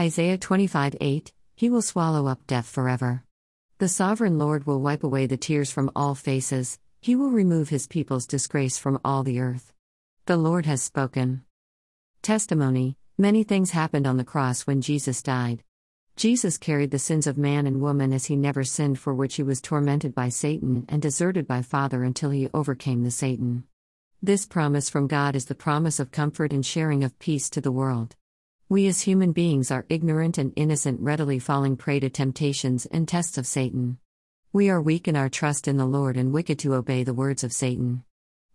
Isaiah 25 8 He will swallow up death forever. The sovereign Lord will wipe away the tears from all faces, he will remove his people's disgrace from all the earth. The Lord has spoken. Testimony Many things happened on the cross when Jesus died. Jesus carried the sins of man and woman as he never sinned, for which he was tormented by Satan and deserted by Father until he overcame the Satan. This promise from God is the promise of comfort and sharing of peace to the world. We as human beings are ignorant and innocent, readily falling prey to temptations and tests of Satan. We are weak in our trust in the Lord and wicked to obey the words of Satan.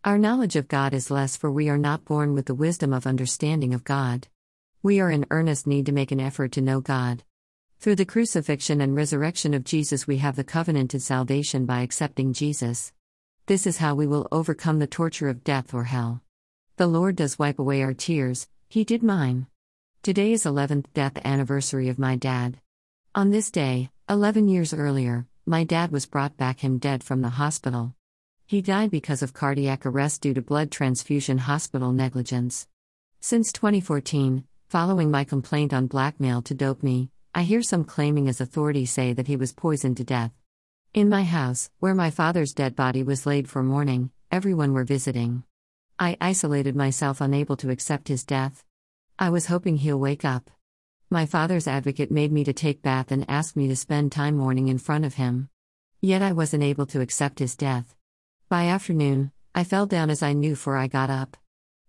Our knowledge of God is less, for we are not born with the wisdom of understanding of God. We are in earnest need to make an effort to know God. Through the crucifixion and resurrection of Jesus, we have the covenanted salvation by accepting Jesus. This is how we will overcome the torture of death or hell. The Lord does wipe away our tears, He did mine. Today is 11th death anniversary of my dad. On this day, 11 years earlier, my dad was brought back him dead from the hospital. He died because of cardiac arrest due to blood transfusion hospital negligence. Since 2014, Following my complaint on blackmail to dope me, I hear some claiming as authorities say that he was poisoned to death. In my house, where my father's dead body was laid for mourning, everyone were visiting. I isolated myself, unable to accept his death. I was hoping he'll wake up. My father's advocate made me to take bath and asked me to spend time mourning in front of him. Yet I wasn't able to accept his death. By afternoon, I fell down as I knew for I got up.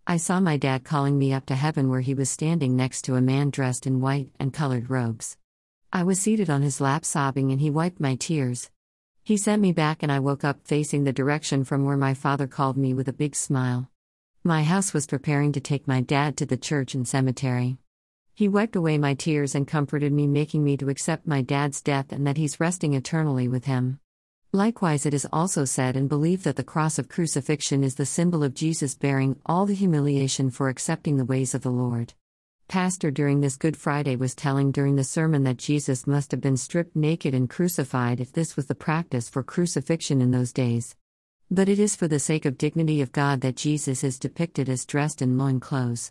I saw my dad calling me up to heaven where he was standing next to a man dressed in white and colored robes. I was seated on his lap sobbing and he wiped my tears. He sent me back and I woke up facing the direction from where my father called me with a big smile. My house was preparing to take my dad to the church and cemetery. He wiped away my tears and comforted me, making me to accept my dad's death and that he's resting eternally with him. Likewise, it is also said and believed that the cross of crucifixion is the symbol of Jesus bearing all the humiliation for accepting the ways of the Lord. Pastor during this Good Friday was telling during the sermon that Jesus must have been stripped naked and crucified if this was the practice for crucifixion in those days. But it is for the sake of dignity of God that Jesus is depicted as dressed in loin clothes.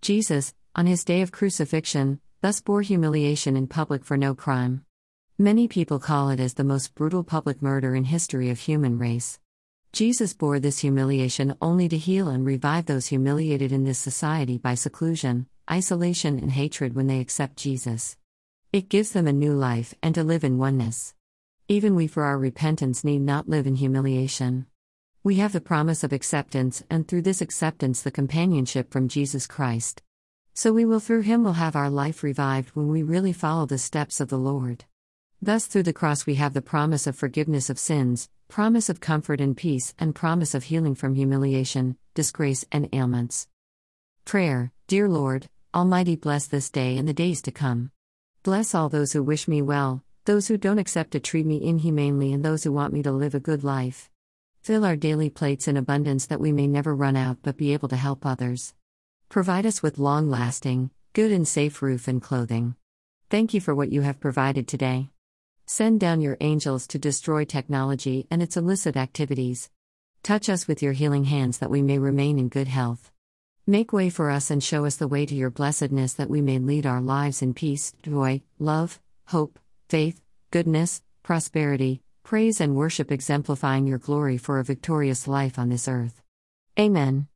Jesus, on his day of crucifixion, thus bore humiliation in public for no crime. Many people call it as the most brutal public murder in history of human race. Jesus bore this humiliation only to heal and revive those humiliated in this society by seclusion, isolation, and hatred when they accept Jesus. It gives them a new life and to live in oneness. Even we, for our repentance, need not live in humiliation. We have the promise of acceptance, and through this acceptance, the companionship from Jesus Christ. So we will, through Him, will have our life revived when we really follow the steps of the Lord. Thus, through the cross, we have the promise of forgiveness of sins, promise of comfort and peace, and promise of healing from humiliation, disgrace, and ailments. Prayer Dear Lord, Almighty, bless this day and the days to come. Bless all those who wish me well, those who don't accept to treat me inhumanely, and those who want me to live a good life. Fill our daily plates in abundance that we may never run out but be able to help others. Provide us with long lasting, good and safe roof and clothing. Thank you for what you have provided today. Send down your angels to destroy technology and its illicit activities. Touch us with your healing hands that we may remain in good health. Make way for us and show us the way to your blessedness that we may lead our lives in peace, joy, love, hope, faith, goodness, prosperity, praise, and worship, exemplifying your glory for a victorious life on this earth. Amen.